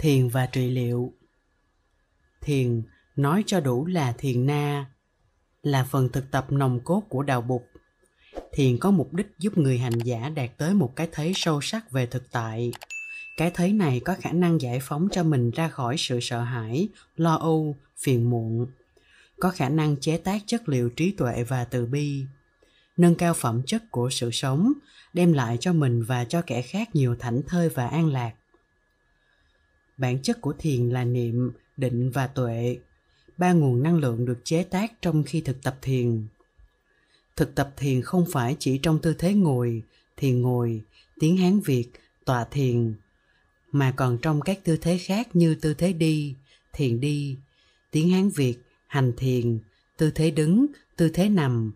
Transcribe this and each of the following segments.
thiền và trị liệu. Thiền nói cho đủ là thiền na, là phần thực tập nồng cốt của đạo bục thiền có mục đích giúp người hành giả đạt tới một cái thấy sâu sắc về thực tại. Cái thấy này có khả năng giải phóng cho mình ra khỏi sự sợ hãi, lo âu, phiền muộn. Có khả năng chế tác chất liệu trí tuệ và từ bi. Nâng cao phẩm chất của sự sống, đem lại cho mình và cho kẻ khác nhiều thảnh thơi và an lạc bản chất của thiền là niệm, định và tuệ. Ba nguồn năng lượng được chế tác trong khi thực tập thiền. Thực tập thiền không phải chỉ trong tư thế ngồi, thiền ngồi, tiếng hán việt, tọa thiền, mà còn trong các tư thế khác như tư thế đi, thiền đi, tiếng hán việt, hành thiền, tư thế đứng, tư thế nằm.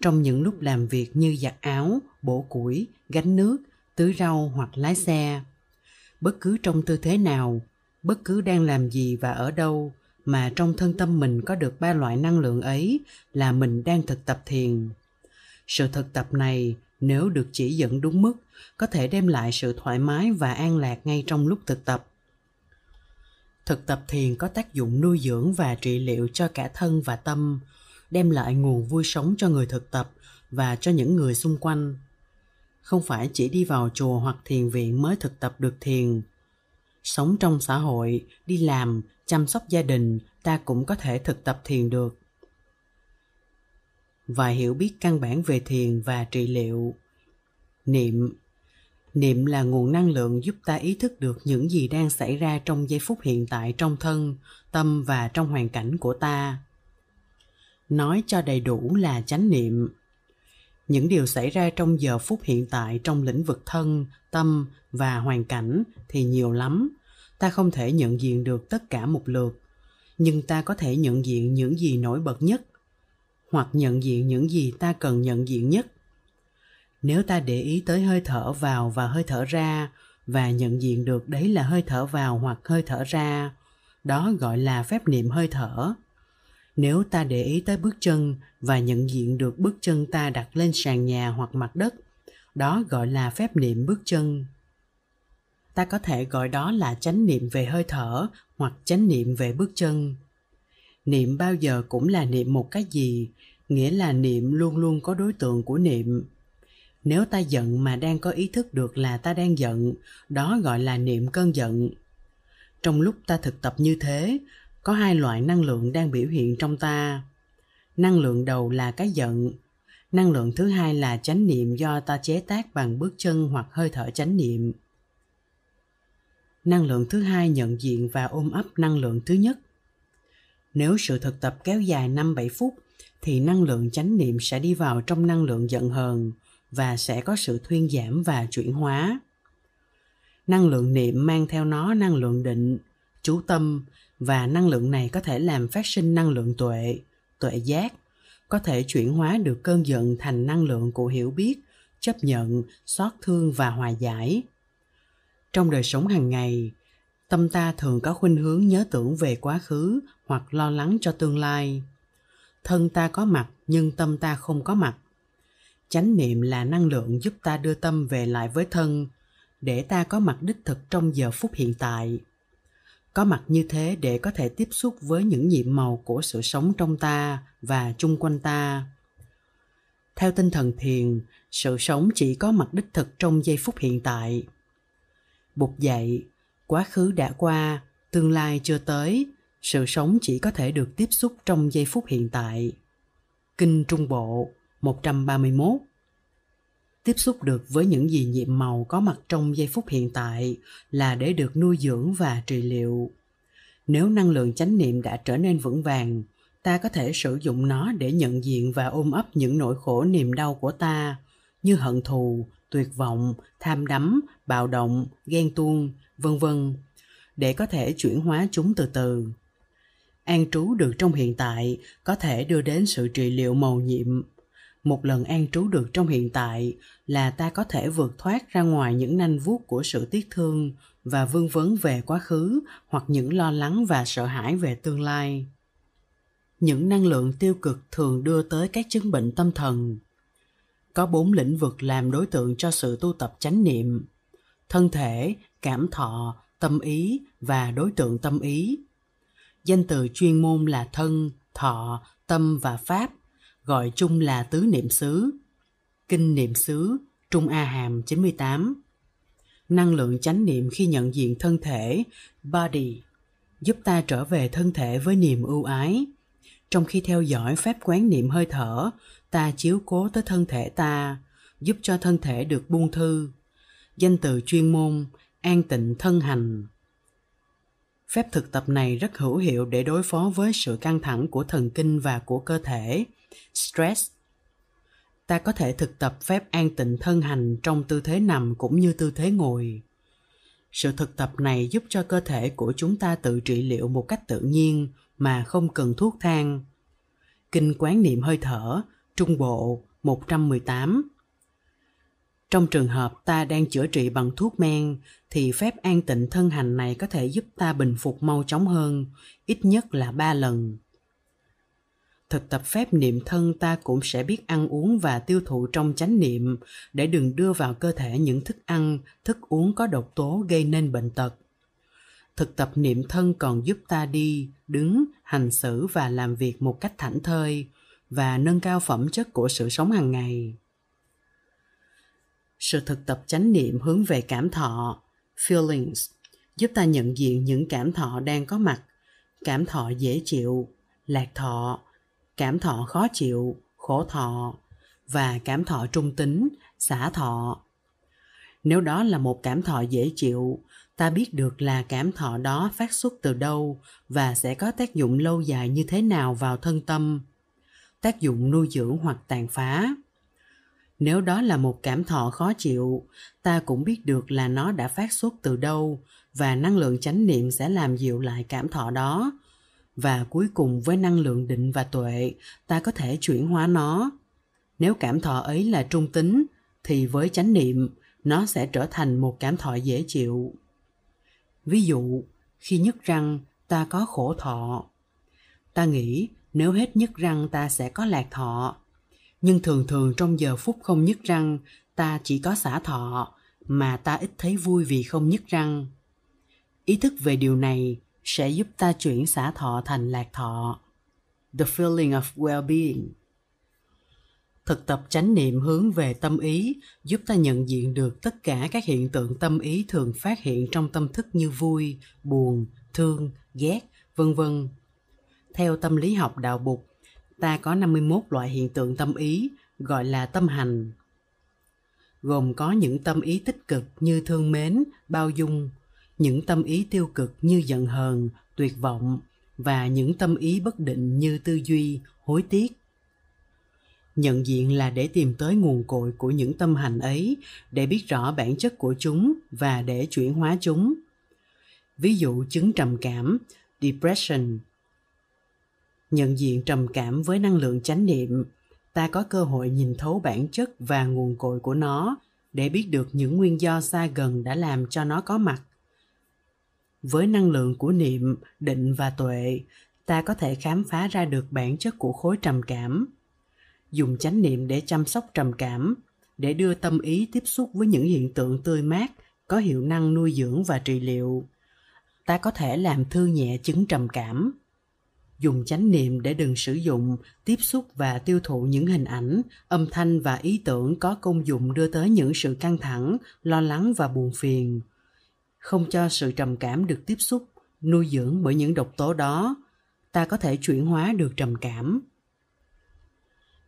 Trong những lúc làm việc như giặt áo, bổ củi, gánh nước, tưới rau hoặc lái xe, bất cứ trong tư thế nào bất cứ đang làm gì và ở đâu mà trong thân tâm mình có được ba loại năng lượng ấy là mình đang thực tập thiền. Sự thực tập này, nếu được chỉ dẫn đúng mức, có thể đem lại sự thoải mái và an lạc ngay trong lúc thực tập. Thực tập thiền có tác dụng nuôi dưỡng và trị liệu cho cả thân và tâm, đem lại nguồn vui sống cho người thực tập và cho những người xung quanh. Không phải chỉ đi vào chùa hoặc thiền viện mới thực tập được thiền sống trong xã hội, đi làm, chăm sóc gia đình, ta cũng có thể thực tập thiền được. Và hiểu biết căn bản về thiền và trị liệu. Niệm. Niệm là nguồn năng lượng giúp ta ý thức được những gì đang xảy ra trong giây phút hiện tại trong thân, tâm và trong hoàn cảnh của ta. Nói cho đầy đủ là chánh niệm những điều xảy ra trong giờ phút hiện tại trong lĩnh vực thân, tâm và hoàn cảnh thì nhiều lắm. Ta không thể nhận diện được tất cả một lượt, nhưng ta có thể nhận diện những gì nổi bật nhất, hoặc nhận diện những gì ta cần nhận diện nhất. Nếu ta để ý tới hơi thở vào và hơi thở ra và nhận diện được đấy là hơi thở vào hoặc hơi thở ra, đó gọi là phép niệm hơi thở nếu ta để ý tới bước chân và nhận diện được bước chân ta đặt lên sàn nhà hoặc mặt đất, đó gọi là phép niệm bước chân. Ta có thể gọi đó là chánh niệm về hơi thở hoặc chánh niệm về bước chân. Niệm bao giờ cũng là niệm một cái gì, nghĩa là niệm luôn luôn có đối tượng của niệm. Nếu ta giận mà đang có ý thức được là ta đang giận, đó gọi là niệm cơn giận. Trong lúc ta thực tập như thế có hai loại năng lượng đang biểu hiện trong ta. Năng lượng đầu là cái giận. Năng lượng thứ hai là chánh niệm do ta chế tác bằng bước chân hoặc hơi thở chánh niệm. Năng lượng thứ hai nhận diện và ôm ấp năng lượng thứ nhất. Nếu sự thực tập kéo dài 5-7 phút thì năng lượng chánh niệm sẽ đi vào trong năng lượng giận hờn và sẽ có sự thuyên giảm và chuyển hóa. Năng lượng niệm mang theo nó năng lượng định, chú tâm và năng lượng này có thể làm phát sinh năng lượng tuệ, tuệ giác, có thể chuyển hóa được cơn giận thành năng lượng của hiểu biết, chấp nhận, xót thương và hòa giải. Trong đời sống hàng ngày, tâm ta thường có khuynh hướng nhớ tưởng về quá khứ hoặc lo lắng cho tương lai. Thân ta có mặt nhưng tâm ta không có mặt. Chánh niệm là năng lượng giúp ta đưa tâm về lại với thân để ta có mặt đích thực trong giờ phút hiện tại có mặt như thế để có thể tiếp xúc với những nhiệm màu của sự sống trong ta và chung quanh ta. Theo tinh thần thiền, sự sống chỉ có mặt đích thực trong giây phút hiện tại. Bục dậy, quá khứ đã qua, tương lai chưa tới, sự sống chỉ có thể được tiếp xúc trong giây phút hiện tại. Kinh Trung Bộ 131 Tiếp xúc được với những gì nhiệm màu có mặt trong giây phút hiện tại là để được nuôi dưỡng và trị liệu. Nếu năng lượng chánh niệm đã trở nên vững vàng, ta có thể sử dụng nó để nhận diện và ôm ấp những nỗi khổ niềm đau của ta như hận thù, tuyệt vọng, tham đắm, bạo động, ghen tuông, vân vân để có thể chuyển hóa chúng từ từ an trú được trong hiện tại có thể đưa đến sự trị liệu màu nhiệm một lần an trú được trong hiện tại là ta có thể vượt thoát ra ngoài những nanh vuốt của sự tiếc thương và vương vấn về quá khứ hoặc những lo lắng và sợ hãi về tương lai. Những năng lượng tiêu cực thường đưa tới các chứng bệnh tâm thần. Có bốn lĩnh vực làm đối tượng cho sự tu tập chánh niệm thân thể cảm thọ tâm ý và đối tượng tâm ý. Danh từ chuyên môn là thân, thọ, tâm và pháp, gọi chung là tứ niệm xứ. Kinh niệm xứ, Trung A Hàm 98 Năng lượng chánh niệm khi nhận diện thân thể, body, giúp ta trở về thân thể với niềm ưu ái. Trong khi theo dõi phép quán niệm hơi thở, ta chiếu cố tới thân thể ta, giúp cho thân thể được buông thư. Danh từ chuyên môn, an tịnh thân hành. Phép thực tập này rất hữu hiệu để đối phó với sự căng thẳng của thần kinh và của cơ thể, stress. Ta có thể thực tập phép an tịnh thân hành trong tư thế nằm cũng như tư thế ngồi. Sự thực tập này giúp cho cơ thể của chúng ta tự trị liệu một cách tự nhiên mà không cần thuốc thang. Kinh quán niệm hơi thở, Trung Bộ 118 trong trường hợp ta đang chữa trị bằng thuốc men thì phép an tịnh thân hành này có thể giúp ta bình phục mau chóng hơn, ít nhất là ba lần. Thực tập phép niệm thân ta cũng sẽ biết ăn uống và tiêu thụ trong chánh niệm để đừng đưa vào cơ thể những thức ăn, thức uống có độc tố gây nên bệnh tật. Thực tập niệm thân còn giúp ta đi, đứng, hành xử và làm việc một cách thảnh thơi và nâng cao phẩm chất của sự sống hàng ngày sự thực tập chánh niệm hướng về cảm thọ feelings giúp ta nhận diện những cảm thọ đang có mặt cảm thọ dễ chịu lạc thọ cảm thọ khó chịu, khổ thọ và cảm thọ trung tính, xả thọ. Nếu đó là một cảm thọ dễ chịu, ta biết được là cảm thọ đó phát xuất từ đâu và sẽ có tác dụng lâu dài như thế nào vào thân tâm. Tác dụng nuôi dưỡng hoặc tàn phá. Nếu đó là một cảm thọ khó chịu, ta cũng biết được là nó đã phát xuất từ đâu và năng lượng chánh niệm sẽ làm dịu lại cảm thọ đó và cuối cùng với năng lượng định và tuệ, ta có thể chuyển hóa nó. Nếu cảm thọ ấy là trung tính, thì với chánh niệm, nó sẽ trở thành một cảm thọ dễ chịu. Ví dụ, khi nhức răng, ta có khổ thọ. Ta nghĩ nếu hết nhức răng, ta sẽ có lạc thọ. Nhưng thường thường trong giờ phút không nhức răng, ta chỉ có xả thọ, mà ta ít thấy vui vì không nhức răng. Ý thức về điều này sẽ giúp ta chuyển xả thọ thành lạc thọ. The feeling of well-being. Thực tập chánh niệm hướng về tâm ý giúp ta nhận diện được tất cả các hiện tượng tâm ý thường phát hiện trong tâm thức như vui buồn thương ghét vân vân. Theo tâm lý học đạo bục ta có 51 loại hiện tượng tâm ý gọi là tâm hành. Gồm có những tâm ý tích cực như thương mến, bao dung, những tâm ý tiêu cực như giận hờn, tuyệt vọng và những tâm ý bất định như tư duy, hối tiếc. Nhận diện là để tìm tới nguồn cội của những tâm hành ấy, để biết rõ bản chất của chúng và để chuyển hóa chúng. Ví dụ chứng trầm cảm, depression, nhận diện trầm cảm với năng lượng chánh niệm ta có cơ hội nhìn thấu bản chất và nguồn cội của nó để biết được những nguyên do xa gần đã làm cho nó có mặt với năng lượng của niệm, định và tuệ, ta có thể khám phá ra được bản chất của khối trầm cảm. Dùng chánh niệm để chăm sóc trầm cảm, để đưa tâm ý tiếp xúc với những hiện tượng tươi mát, có hiệu năng nuôi dưỡng và trị liệu. Ta có thể làm thư nhẹ chứng trầm cảm. Dùng chánh niệm để đừng sử dụng, tiếp xúc và tiêu thụ những hình ảnh, âm thanh và ý tưởng có công dụng đưa tới những sự căng thẳng, lo lắng và buồn phiền không cho sự trầm cảm được tiếp xúc nuôi dưỡng bởi những độc tố đó. Ta có thể chuyển hóa được trầm cảm.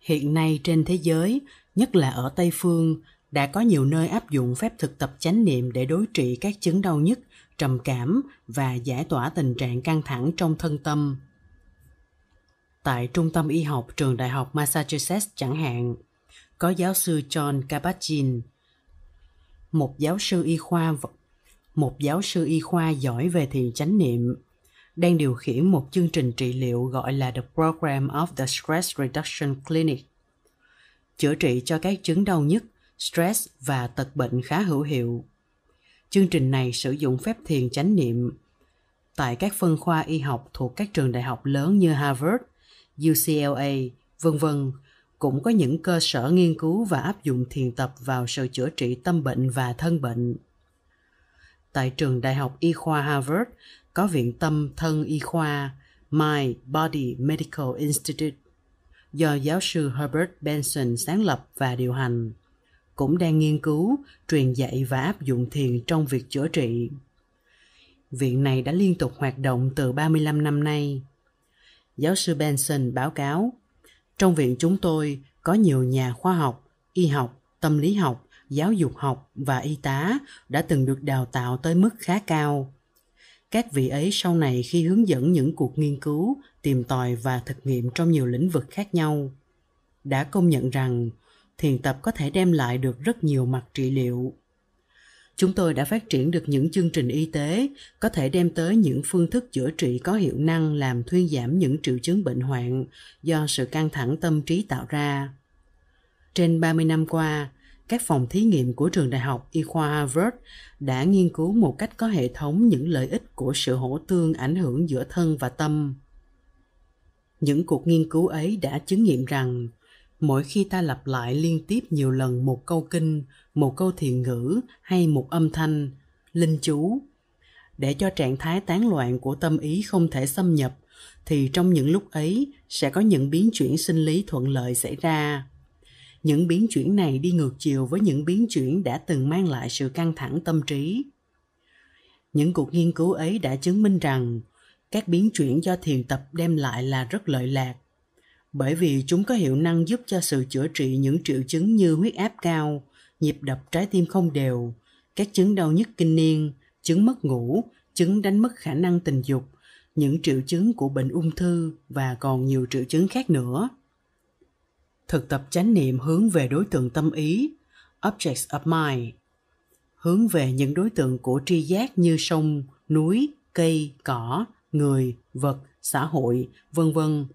Hiện nay trên thế giới nhất là ở tây phương đã có nhiều nơi áp dụng phép thực tập chánh niệm để đối trị các chứng đau nhức trầm cảm và giải tỏa tình trạng căng thẳng trong thân tâm. Tại Trung tâm Y học trường Đại học Massachusetts chẳng hạn, có giáo sư John Kabat-Zinn, một giáo sư y khoa một giáo sư y khoa giỏi về thiền chánh niệm, đang điều khiển một chương trình trị liệu gọi là The Program of the Stress Reduction Clinic, chữa trị cho các chứng đau nhức, stress và tật bệnh khá hữu hiệu. Chương trình này sử dụng phép thiền chánh niệm tại các phân khoa y học thuộc các trường đại học lớn như Harvard, UCLA, vân vân cũng có những cơ sở nghiên cứu và áp dụng thiền tập vào sự chữa trị tâm bệnh và thân bệnh tại trường Đại học Y khoa Harvard có viện tâm thân y khoa My Body Medical Institute do giáo sư Herbert Benson sáng lập và điều hành, cũng đang nghiên cứu, truyền dạy và áp dụng thiền trong việc chữa trị. Viện này đã liên tục hoạt động từ 35 năm nay. Giáo sư Benson báo cáo, trong viện chúng tôi có nhiều nhà khoa học, y học, tâm lý học, giáo dục học và y tá đã từng được đào tạo tới mức khá cao các vị ấy sau này khi hướng dẫn những cuộc nghiên cứu tìm tòi và thực nghiệm trong nhiều lĩnh vực khác nhau đã công nhận rằng thiền tập có thể đem lại được rất nhiều mặt trị liệu chúng tôi đã phát triển được những chương trình y tế có thể đem tới những phương thức chữa trị có hiệu năng làm thuyên giảm những triệu chứng bệnh hoạn do sự căng thẳng tâm trí tạo ra. Trên 30 năm qua, các phòng thí nghiệm của trường đại học y khoa Harvard đã nghiên cứu một cách có hệ thống những lợi ích của sự hỗ tương ảnh hưởng giữa thân và tâm. Những cuộc nghiên cứu ấy đã chứng nghiệm rằng mỗi khi ta lặp lại liên tiếp nhiều lần một câu kinh, một câu thiền ngữ hay một âm thanh, linh chú, để cho trạng thái tán loạn của tâm ý không thể xâm nhập, thì trong những lúc ấy sẽ có những biến chuyển sinh lý thuận lợi xảy ra những biến chuyển này đi ngược chiều với những biến chuyển đã từng mang lại sự căng thẳng tâm trí. Những cuộc nghiên cứu ấy đã chứng minh rằng các biến chuyển do thiền tập đem lại là rất lợi lạc, bởi vì chúng có hiệu năng giúp cho sự chữa trị những triệu chứng như huyết áp cao, nhịp đập trái tim không đều, các chứng đau nhức kinh niên, chứng mất ngủ, chứng đánh mất khả năng tình dục, những triệu chứng của bệnh ung thư và còn nhiều triệu chứng khác nữa thực tập chánh niệm hướng về đối tượng tâm ý, objects of mind, hướng về những đối tượng của tri giác như sông, núi, cây, cỏ, người, vật, xã hội, vân vân.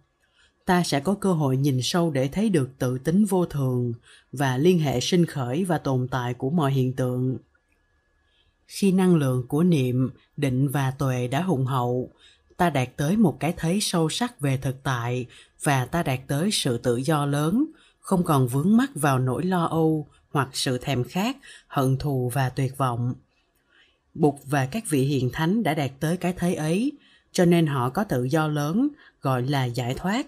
Ta sẽ có cơ hội nhìn sâu để thấy được tự tính vô thường và liên hệ sinh khởi và tồn tại của mọi hiện tượng. Khi năng lượng của niệm, định và tuệ đã hùng hậu ta đạt tới một cái thấy sâu sắc về thực tại và ta đạt tới sự tự do lớn, không còn vướng mắc vào nỗi lo âu hoặc sự thèm khát, hận thù và tuyệt vọng. Bụt và các vị hiền thánh đã đạt tới cái thấy ấy, cho nên họ có tự do lớn, gọi là giải thoát.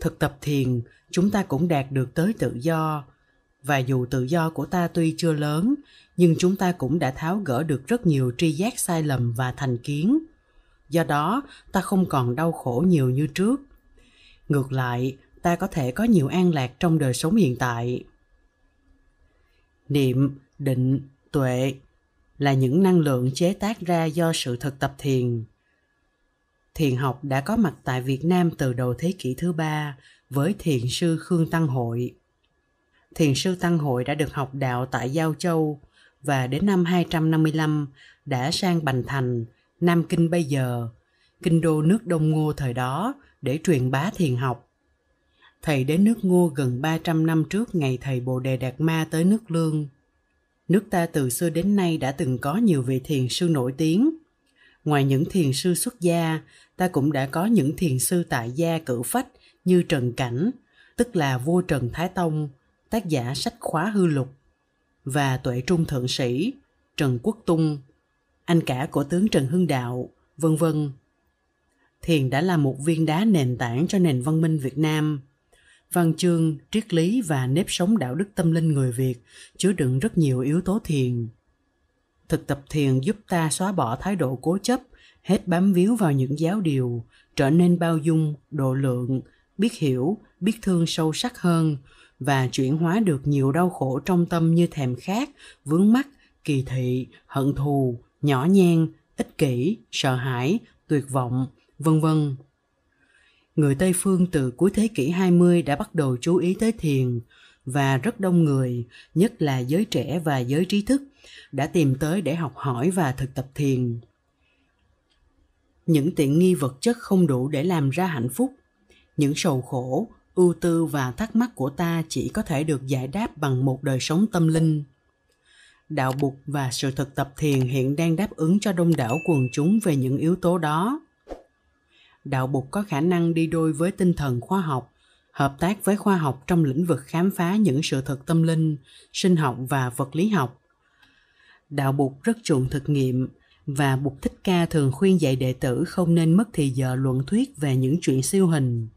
Thực tập thiền, chúng ta cũng đạt được tới tự do. Và dù tự do của ta tuy chưa lớn, nhưng chúng ta cũng đã tháo gỡ được rất nhiều tri giác sai lầm và thành kiến do đó ta không còn đau khổ nhiều như trước. Ngược lại ta có thể có nhiều an lạc trong đời sống hiện tại. Niệm định tuệ là những năng lượng chế tác ra do sự thực tập thiền. Thiền học đã có mặt tại Việt Nam từ đầu thế kỷ thứ ba với thiền sư Khương Tăng Hội. Thiền sư Tăng Hội đã được học đạo tại Giao Châu và đến năm 255 đã sang Bành Thành, Nam Kinh bây giờ, kinh đô nước Đông Ngô thời đó để truyền bá thiền học. Thầy đến nước Ngô gần 300 năm trước ngày thầy Bồ Đề Đạt Ma tới nước Lương. Nước ta từ xưa đến nay đã từng có nhiều vị thiền sư nổi tiếng. Ngoài những thiền sư xuất gia, ta cũng đã có những thiền sư tại gia cử phách như Trần Cảnh, tức là vua Trần Thái Tông, tác giả sách khóa hư lục, và tuệ trung thượng sĩ, Trần Quốc Tung, anh cả của tướng Trần Hưng Đạo, vân vân. Thiền đã là một viên đá nền tảng cho nền văn minh Việt Nam – văn chương, triết lý và nếp sống đạo đức tâm linh người Việt chứa đựng rất nhiều yếu tố thiền. Thực tập thiền giúp ta xóa bỏ thái độ cố chấp, hết bám víu vào những giáo điều, trở nên bao dung, độ lượng, biết hiểu, biết thương sâu sắc hơn và chuyển hóa được nhiều đau khổ trong tâm như thèm khát, vướng mắc, kỳ thị, hận thù, nhỏ nhen, ích kỷ, sợ hãi, tuyệt vọng, vân vân người Tây phương từ cuối thế kỷ 20 đã bắt đầu chú ý tới thiền và rất đông người, nhất là giới trẻ và giới trí thức, đã tìm tới để học hỏi và thực tập thiền. Những tiện nghi vật chất không đủ để làm ra hạnh phúc. Những sầu khổ, ưu tư và thắc mắc của ta chỉ có thể được giải đáp bằng một đời sống tâm linh. Đạo Bụt và sự thực tập thiền hiện đang đáp ứng cho đông đảo quần chúng về những yếu tố đó đạo bục có khả năng đi đôi với tinh thần khoa học, hợp tác với khoa học trong lĩnh vực khám phá những sự thật tâm linh, sinh học và vật lý học đạo Bụt rất chuộng thực nghiệm và Bụt Thích Ca thường khuyên dạy đệ tử không nên mất thì giờ luận thuyết về những chuyện siêu hình.